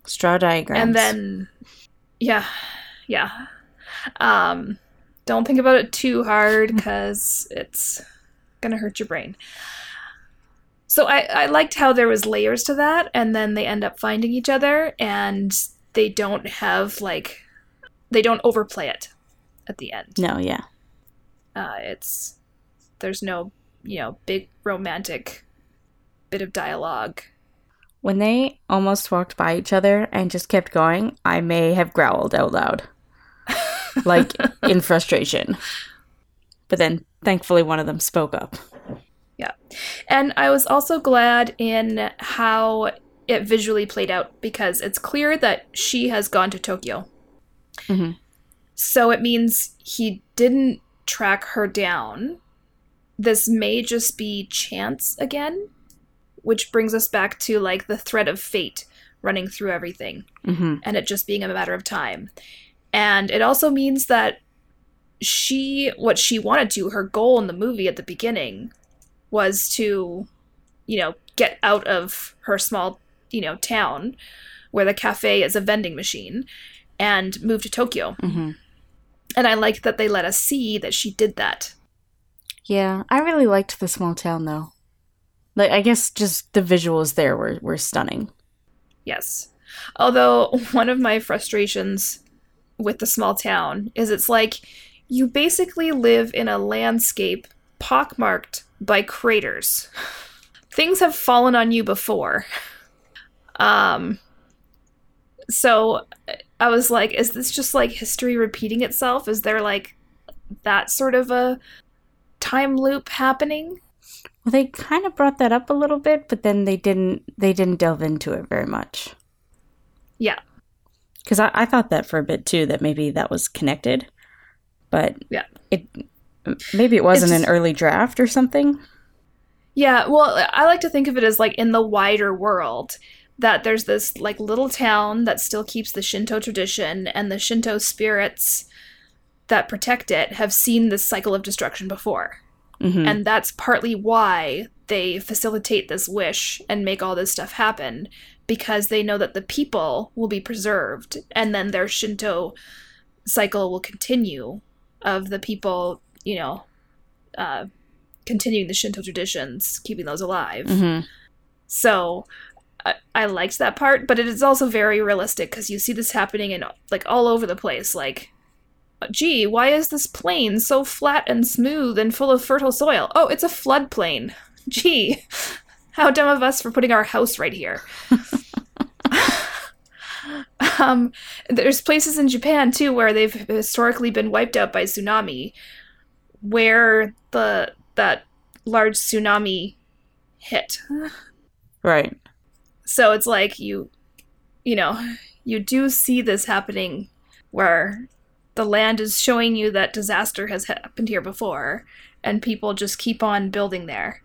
Straw diagrams. And then, yeah, yeah. Um, don't think about it too hard because it's gonna hurt your brain. So I, I liked how there was layers to that, and then they end up finding each other, and they don't have like they don't overplay it at the end. No, yeah. Uh, it's there's no you know big romantic bit of dialogue. When they almost walked by each other and just kept going, I may have growled out loud. like in frustration. But then thankfully one of them spoke up. Yeah. And I was also glad in how it visually played out because it's clear that she has gone to Tokyo. Mhm. So it means he didn't track her down. This may just be chance again, which brings us back to like the thread of fate running through everything hmm and it just being a matter of time. And it also means that she, what she wanted to, her goal in the movie at the beginning, was to, you know, get out of her small, you know, town where the cafe is a vending machine and move to Tokyo. hmm And I like that they let us see that she did that. Yeah, I really liked the small town though. Like, I guess just the visuals there were were stunning. Yes. Although one of my frustrations with the small town is it's like you basically live in a landscape pockmarked by craters. Things have fallen on you before. Um so I was like is this just like history repeating itself? Is there like that sort of a time loop happening? Well, they kind of brought that up a little bit, but then they didn't they didn't delve into it very much. Yeah. Because I, I thought that for a bit too, that maybe that was connected, but Yeah. it maybe it wasn't an early draft or something. Yeah, well, I like to think of it as like in the wider world that there's this like little town that still keeps the Shinto tradition and the Shinto spirits that protect it have seen this cycle of destruction before. hmm And that's partly why they facilitate this wish and make all this stuff happen because they know that the people will be preserved and then their Shinto cycle will continue of the people, you know, uh, continuing the Shinto traditions, keeping those alive. hmm So I, I liked that part, but it is also very realistic because you see this happening in like all over the place. Like, gee, why is this plain so flat and smooth and full of fertile soil? Oh, it's a floodplain. Gee, how dumb of us for putting our house right here. um, there's places in Japan too where they've historically been wiped out by tsunami, where the that large tsunami hit. Right. So it's like you, you know, you do see this happening where the land is showing you that disaster has happened here before, and people just keep on building there.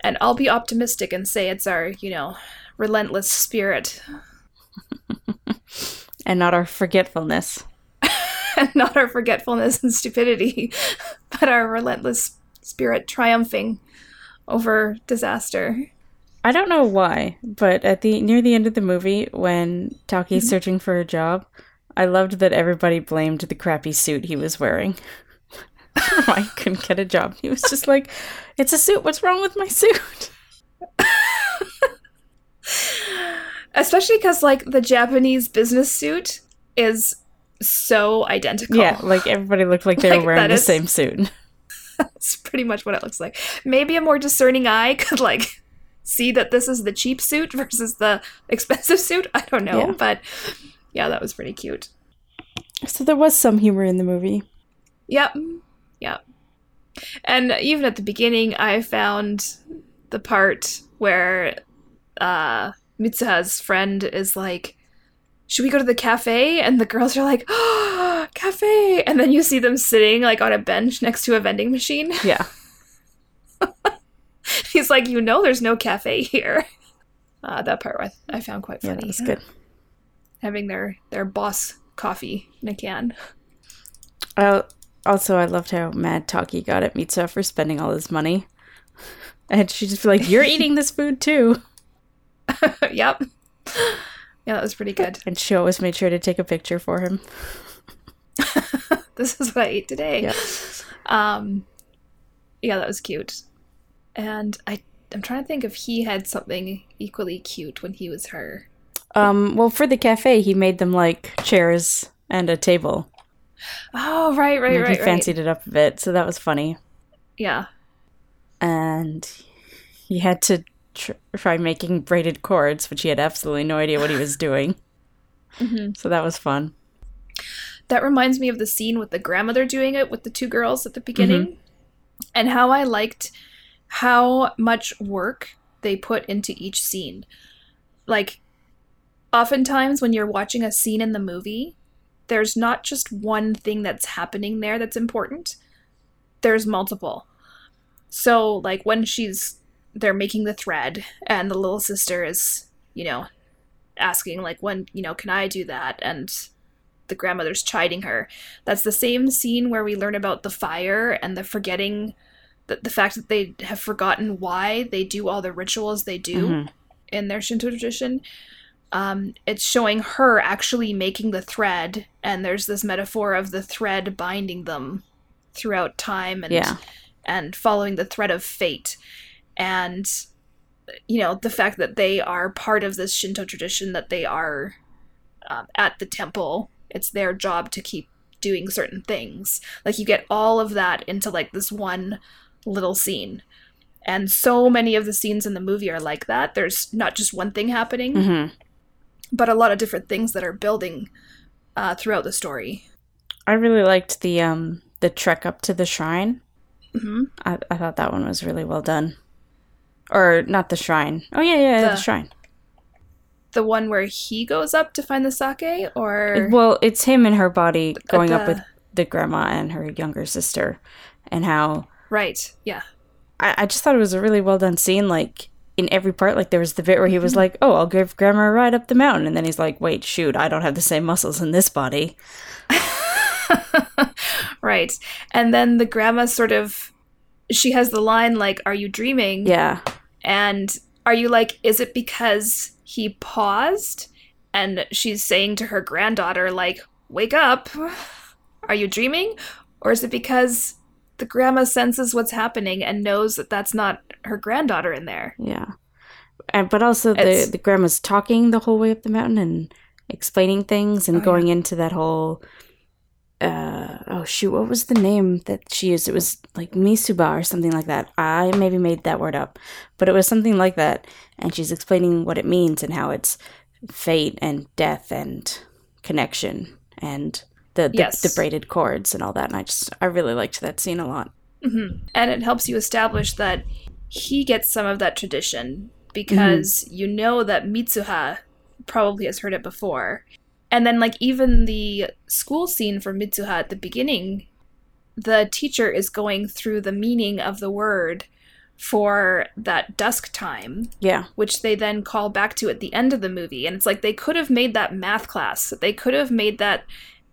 And I'll be optimistic and say it's our, you know, relentless spirit, And not our forgetfulness. and not our forgetfulness and stupidity, but our relentless spirit triumphing over disaster. I don't know why, but at the near the end of the movie, when Taki's Mm-hmm. searching for a job, I loved that everybody blamed the crappy suit he was wearing. why he couldn't get a job. He was just like, "It's a suit. What's wrong with my suit?" Especially because, like, the Japanese business suit is so identical. Yeah, like everybody looked like they Like, were wearing the is- same suit. That's pretty much what it looks like. Maybe a more discerning eye could like see that this is the cheap suit versus the expensive suit. I don't know, Yeah. but yeah, that was pretty cute. So there was some humor in the movie. Yep. Yep. And even at the beginning, I found the part where uh Mitsuha's friend is like, should we go to the cafe? And the girls are like, oh, cafe. And then you see them sitting like on a bench next to a vending machine. Yeah. He's like, you know, there's no cafe here. Uh, that part I, I found quite funny. that was good. Having their their boss coffee in a can. Uh, also, I loved how mad Taki got at Mitsuha for spending all his money. And she just be like, You're eating this food too. yep. Yeah, that was pretty good. And she always made sure to take a picture for him. this is what I ate today. Yeah. Um, yeah, that was cute. And I I'm trying to think if he had something equally cute when he was her. Um, well, for the cafe, he made them like chairs and a table. Oh, right, right, and right, he fancied it up a bit, so that was funny. Yeah. And he had to tr- try making braided cords, which he had absolutely no idea what he was doing. hmm So that was fun. That reminds me of the scene with the grandmother doing it with the two girls at the beginning, and how I liked how much work they put into each scene. Like, oftentimes when you're watching a scene in the movie, there's not just one thing that's happening there that's important, there's multiple. So, like, when she's they're making the thread, and the little sister is, you know, asking, like, when, you know, can I do that? And the grandmother's chiding her. That's the same scene where we learn about the fire and the forgetting the, the fact that they have forgotten why they do all the rituals they do Mhm. in their Shinto tradition. Um, it's showing her actually making the thread, and there's this metaphor of the thread binding them throughout time and Yeah. and following the thread of fate. And you know the fact that they are part of this Shinto tradition, that they are um, at the temple. It's their job to keep doing certain things. Like you get all of that into like this one little scene. And so many of the scenes in the movie are like that. There's not just one thing happening, hmm but a lot of different things that are building uh, throughout the story. I really liked the um the trek up to the shrine. hmm I, I thought that one was really well done. Or not the shrine. Oh yeah, yeah, the, The- shrine. The one where he goes up to find the sake, or Well, it's him and her body going up with the grandma and her younger sister, and how right? Yeah, I, I just thought it was a really well done scene. Like in every part, like there was the bit where he was mm-hmm. like, "Oh, I'll give grandma a ride up the mountain," and then he's like, "Wait, shoot, I don't have the same muscles in this body." right. And then the grandma sort of, she has the line like, "Are you dreaming?" Yeah, And are you like, is it because he paused and she's saying to her granddaughter, like, wake up? Are you dreaming? Or is it because the grandma senses what's happening and knows that that's not her granddaughter in there? yeah. And but also the It's- the grandma's talking the whole way up the mountain and explaining things and Oh, yeah. going into that whole. Uh oh shoot! What was the name that she used? It was like Misuba or something like that. I maybe made that word up, but it was something like that. And she's explaining what it means and how it's fate and death and connection and the the, Yes. the braided cords and all that. And I just I really liked that scene a lot. hmm And it helps you establish that he gets some of that tradition because you know that Mitsuha probably has heard it before. And then, like, even the school scene for Mitsuha at the beginning, the teacher is going through the meaning of the word for that dusk time, Yeah, which they then call back to at the end of the movie. And it's like they could have made that math class, they could have made that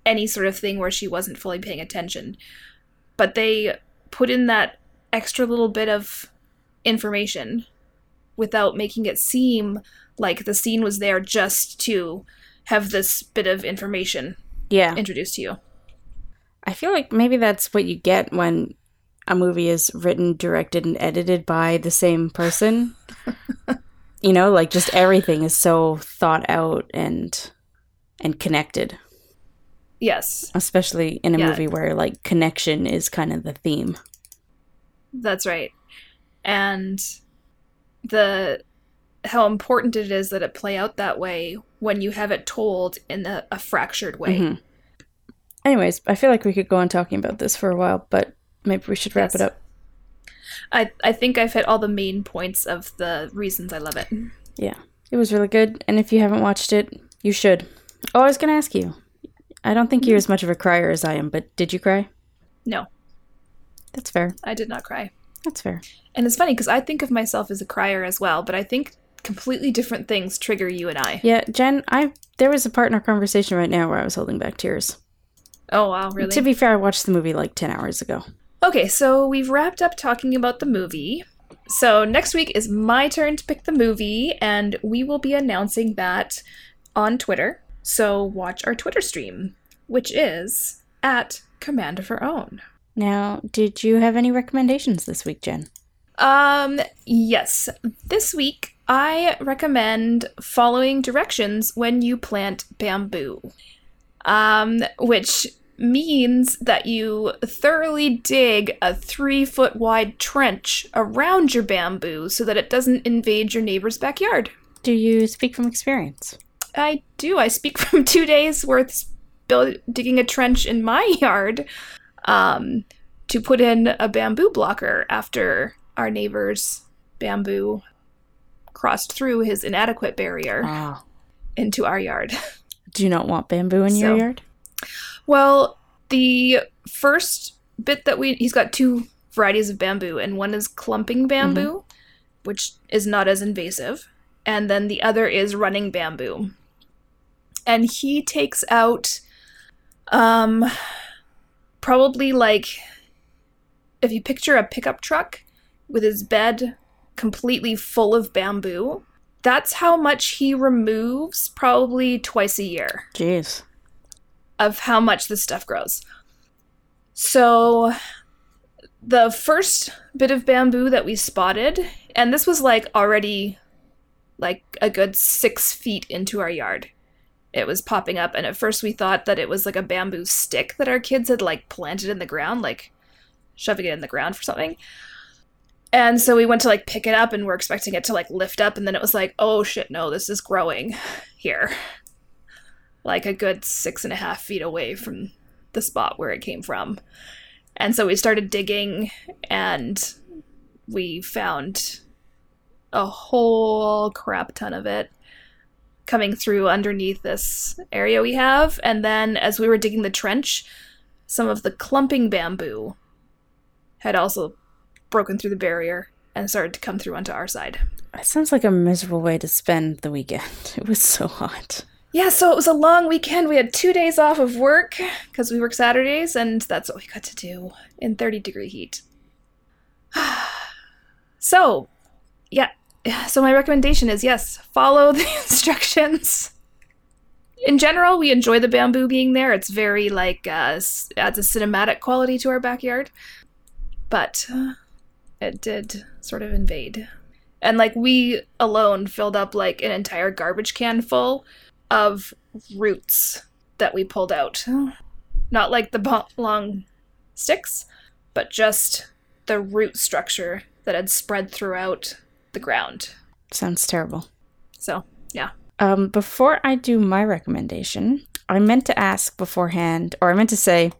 any sort of thing where she wasn't fully paying attention. But they put in that extra little bit of information without making it seem like the scene was there just to have this bit of information yeah. introduced to you. I feel like maybe that's what you get when a movie is written, directed, and edited by the same person. you know, like just everything is so thought out and and connected, Yes, especially in a Yeah. movie where like connection is kind of the theme. that's right. And the how important it is that it play out that way when you have it told in a, a fractured way. Mhm. Anyways, I feel like we could go on talking about this for a while, but maybe we should wrap Yes. it up. I I think I've hit all the main points of the reasons I love it. Yeah, it was really good, and if you haven't watched it, you should. Oh, I was gonna ask you. I don't think you're as much of a crier as I am, but did you cry? No, That's fair. I did not cry. That's fair. And it's funny because I think of myself as a crier as well, but I think completely different things trigger you and I. Yeah, Jenn, I there was a part in our conversation right now where I was holding back tears. Oh wow, really? To be fair, I watched the movie like ten hours ago. Okay, so we've wrapped up talking about the movie. So next week is my turn to pick the movie, and we will be announcing that on Twitter. So watch our Twitter stream, which is at Command of Her Own. Now, did you have any recommendations this week, Jenn? Um, yes. This week, I recommend following directions when you plant bamboo. Um, which means that you thoroughly dig a three foot wide trench around your bamboo so that it doesn't invade your neighbor's backyard. Do you speak from experience? I do. I speak from two days worth build, digging a trench in my yard um, to put in a bamboo blocker after our neighbor's bamboo crossed through his inadequate barrier Ah. into our yard. Do you not want bamboo in your yard? Well, the first bit that we he's got two varieties of bamboo, and one is clumping bamboo, which is not as invasive, and then the other is running bamboo. And he takes out um probably like if you picture a pickup truck with his bed completely full of bamboo, that's how much he removes probably twice a year Jeez. of how much this stuff grows. So the first bit of bamboo that we spotted, and this was like already like a good six feet into our yard. It was popping up, and at first we thought that it was like a bamboo stick that our kids had like planted in the ground, like shoving it in the ground for something. And so we went to like pick it up and we're expecting it to like lift up, and then it was like, oh shit, no, this is growing here. Like a good six and a half feet away from the spot where it came from. And so we started digging and we found a whole crap ton of it coming through underneath this area we have. And then as we were digging the trench, some of the clumping bamboo had also broken through the barrier and started to come through onto our side. That sounds like a miserable way to spend the weekend. It was so hot. Yeah, so it was a long weekend. We had two days off of work because we work Saturdays, and that's what we got to do in 30 degree heat. so, yeah. So, my recommendation is yes, follow the instructions. In general, we enjoy the bamboo being there. It's very, like, uh, adds a cinematic quality to our backyard. But uh, it did sort of invade. And, like, we alone filled up, like, an entire garbage can full of roots that we pulled out. Not like the bo- long sticks, but just the root structure that had spread throughout the ground. Sounds terrible. So, yeah. Um, before I do my recommendation, I meant to ask beforehand, or I meant to say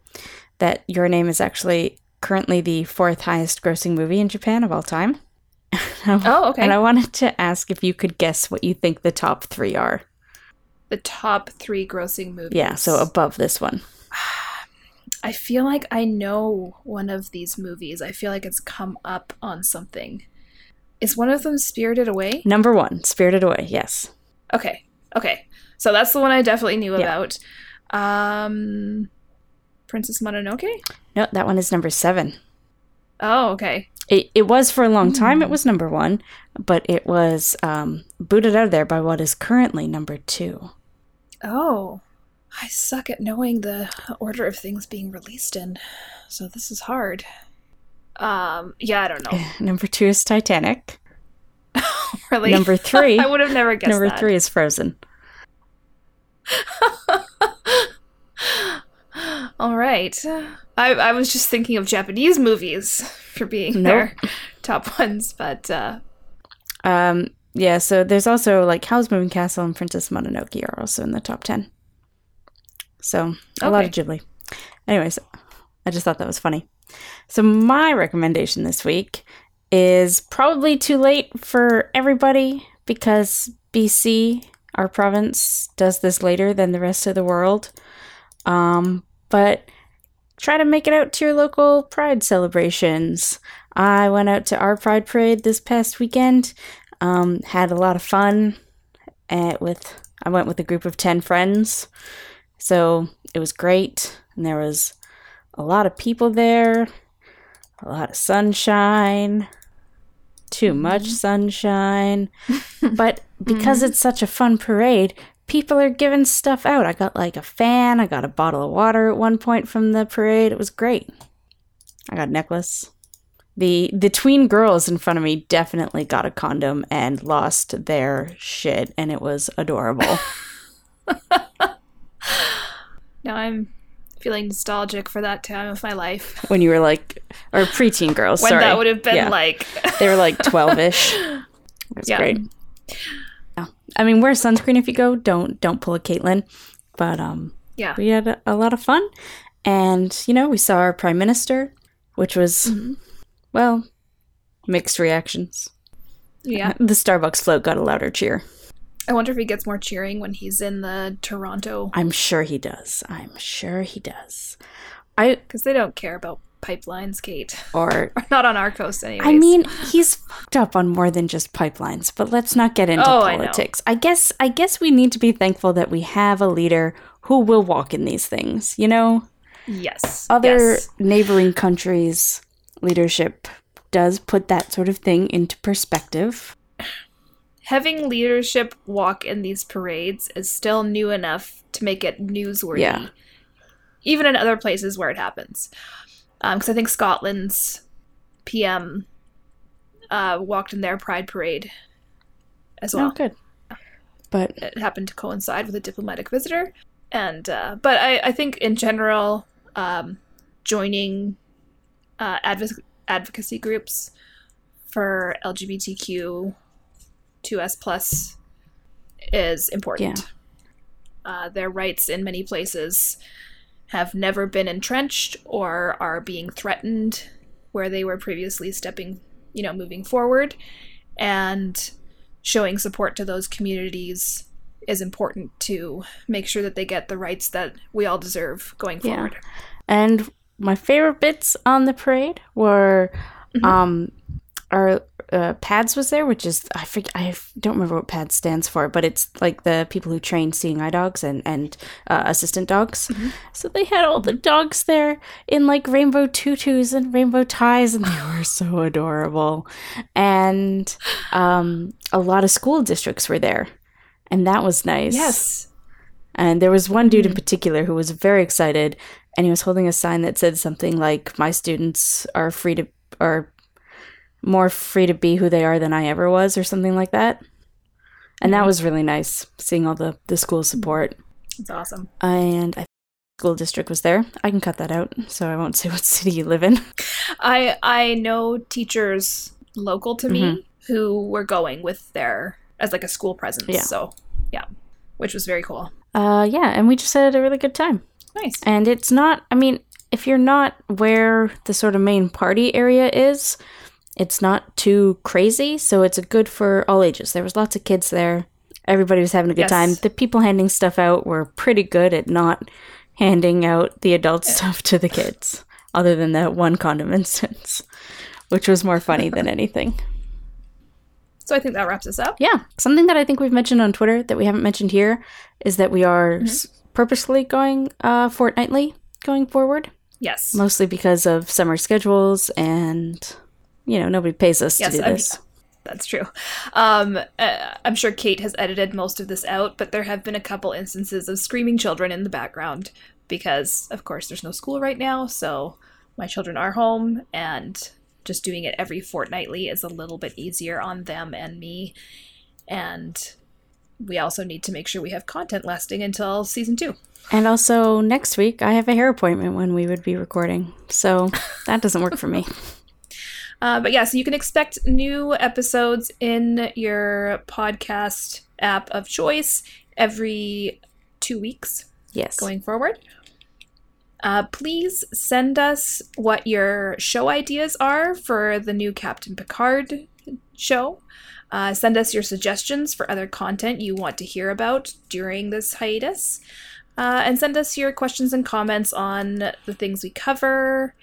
that Your Name is actually currently the fourth highest grossing movie in Japan of all time. Oh, okay. And I wanted to ask if you could guess what you think the top three are. the top three grossing movies. Yeah, so above this one. I feel like I know one of these movies. I feel like it's come up on something. Is one of them Spirited Away? Number one, Spirited Away, yes. Okay. Okay. So that's the one I definitely knew Yeah. about. Um Princess Mononoke? No, that one is number seven. Oh, okay. It, it was for a long time, it was number one, but it was um, booted out of there by what is currently number two. Oh. I suck at knowing the order of things being released in. So this is hard. Um, yeah, I don't know. Number two is Titanic. really? Number three. I would have never guessed number that. three is Frozen. All right. I, I was just thinking of Japanese movies for being their top ones, but uh, Um, yeah, so there's also like Howl's Moving Castle and Princess Mononoke are also in the top 10. So a lot of Ghibli. Anyways, I just thought that was funny. So my recommendation this week is probably too late for everybody because BC, our province, does this later than the rest of the world. Um, but try to make it out to your local pride celebrations. I went out to our pride parade this past weekend. Um, had a lot of fun. At with I went with a group of ten friends, so it was great. And there was a lot of people there, a lot of sunshine, too much mm-hmm. sunshine. but because mm-hmm. it's such a fun parade, people are giving stuff out. I got like a fan, I got a bottle of water at one point from the parade. It was great. I got a necklace. The the tween girls in front of me definitely got a condom and lost their shit and it was adorable. now I'm feeling nostalgic for that time of my life. when you were like or preteen girls, When sorry. that would have been Yeah. like They were like 12ish. It was Yeah. great. Yeah. I mean, wear sunscreen if you go. Don't don't pull a Caitlin. But um Yeah. we had a, a lot of fun. And, you know, we saw our prime minister, which was Mm-hmm. well, mixed reactions. Yeah. The Starbucks float got a louder cheer. I wonder if he gets more cheering when he's in the Toronto I'm sure he does. I'm sure he does. I because they don't care about pipelines, Cait. or Not on our coast, anyways. I mean, he's fucked up on more than just pipelines, but let's not get into Oh, I politics. I, guess I guess we need to be thankful that we have a leader who will walk in these things, you know? yes. Other Yes. neighboring countries leadership does put that sort of thing into perspective. Having leadership walk in these parades is still new enough to make it newsworthy, Yeah. even in other places where it happens. Because I think Scotland's PM uh, walked in their Pride parade as well. Oh, good. But it happened to coincide with a diplomatic visitor and uh, but I, I think in general um, joining uh, advoc- advocacy groups for lgbtq 2s plus is important Yeah. uh, their rights in many places have never been entrenched or are being threatened where they were previously stepping you know moving forward and showing support to those communities is important to make sure that they get the rights that we all deserve going Yeah. forward. And my favorite bits on the parade were Mhm. um our uh, pads was there which is i forget i don't remember what pads stands for but it's like the people who train seeing eye dogs and and uh, assistant dogs Mhm. so they had all the dogs there in like rainbow tutus and rainbow ties and they were so adorable and um a lot of school districts were there and that was nice Yes. and there was one dude in Mhm. particular who was very excited, and he was holding a sign that said something like, "My students are free to are more free to be who they are than I ever was," or something like that. And that Mhm. was really nice seeing all the the school support. It's awesome. And I school district was there. I can cut that out, so I won't say what city you live in. I I know teachers local to me who were going with their as like a school presence. Yeah. So yeah. Which was very cool. Uh, yeah, and we just had a really good time. Nice. And it's not, I mean, if you're not where the sort of main party area is, it's not too crazy. So it's good for all ages. There was lots of kids there. Everybody was having a good Yes. time. The people handing stuff out were pretty good at not handing out the adult stuff to the kids, other than that one condom instance, which was more funny than anything. So I think that wraps us up. Yeah. Something that I think we've mentioned on Twitter that we haven't mentioned here is that we are s- purposely going uh, fortnightly going forward. Yes. mostly because of summer schedules and you know nobody pays us Yes, to do I'm- this That's true. Um, uh, I'm sure Cait has edited most of this out, but there have been a couple instances of screaming children in the background because, of course, there's no school right now, so my children are home, and just doing it every fortnightly is a little bit easier on them and me. And we also need to make sure we have content lasting until season two. and also next week i have a hair appointment when we would be recording so that doesn't work for me Uh, but yeah, so you can expect new episodes in your podcast app of choice every two weeks yes going forward. Uh, please send us what your show ideas are for the new Captain Picard show. Uh, send us your suggestions for other content you want to hear about during this hiatus. Uh, and send us your questions and comments on the things we cover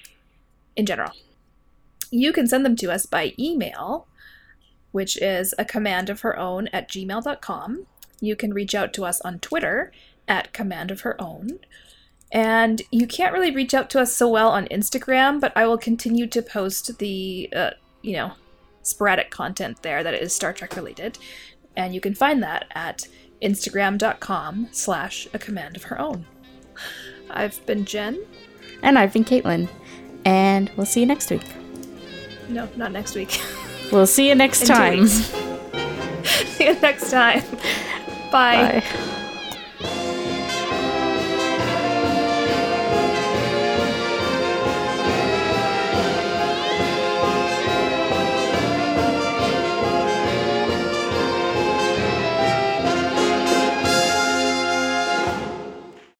in general. You can send them to us by email, which is a command of her own at gmail.com. You can reach out to us on Twitter at command of her own. And you can't really reach out to us so well on Instagram, but I will continue to post the, uh, you know, sporadic content there that is Star Trek related. And you can find that at instagram.com slash a command of her own. I've been Jenn. and i've been caitlin and we'll see you next week No, not next week. we'll see you next In time. See you next time. Bye. bye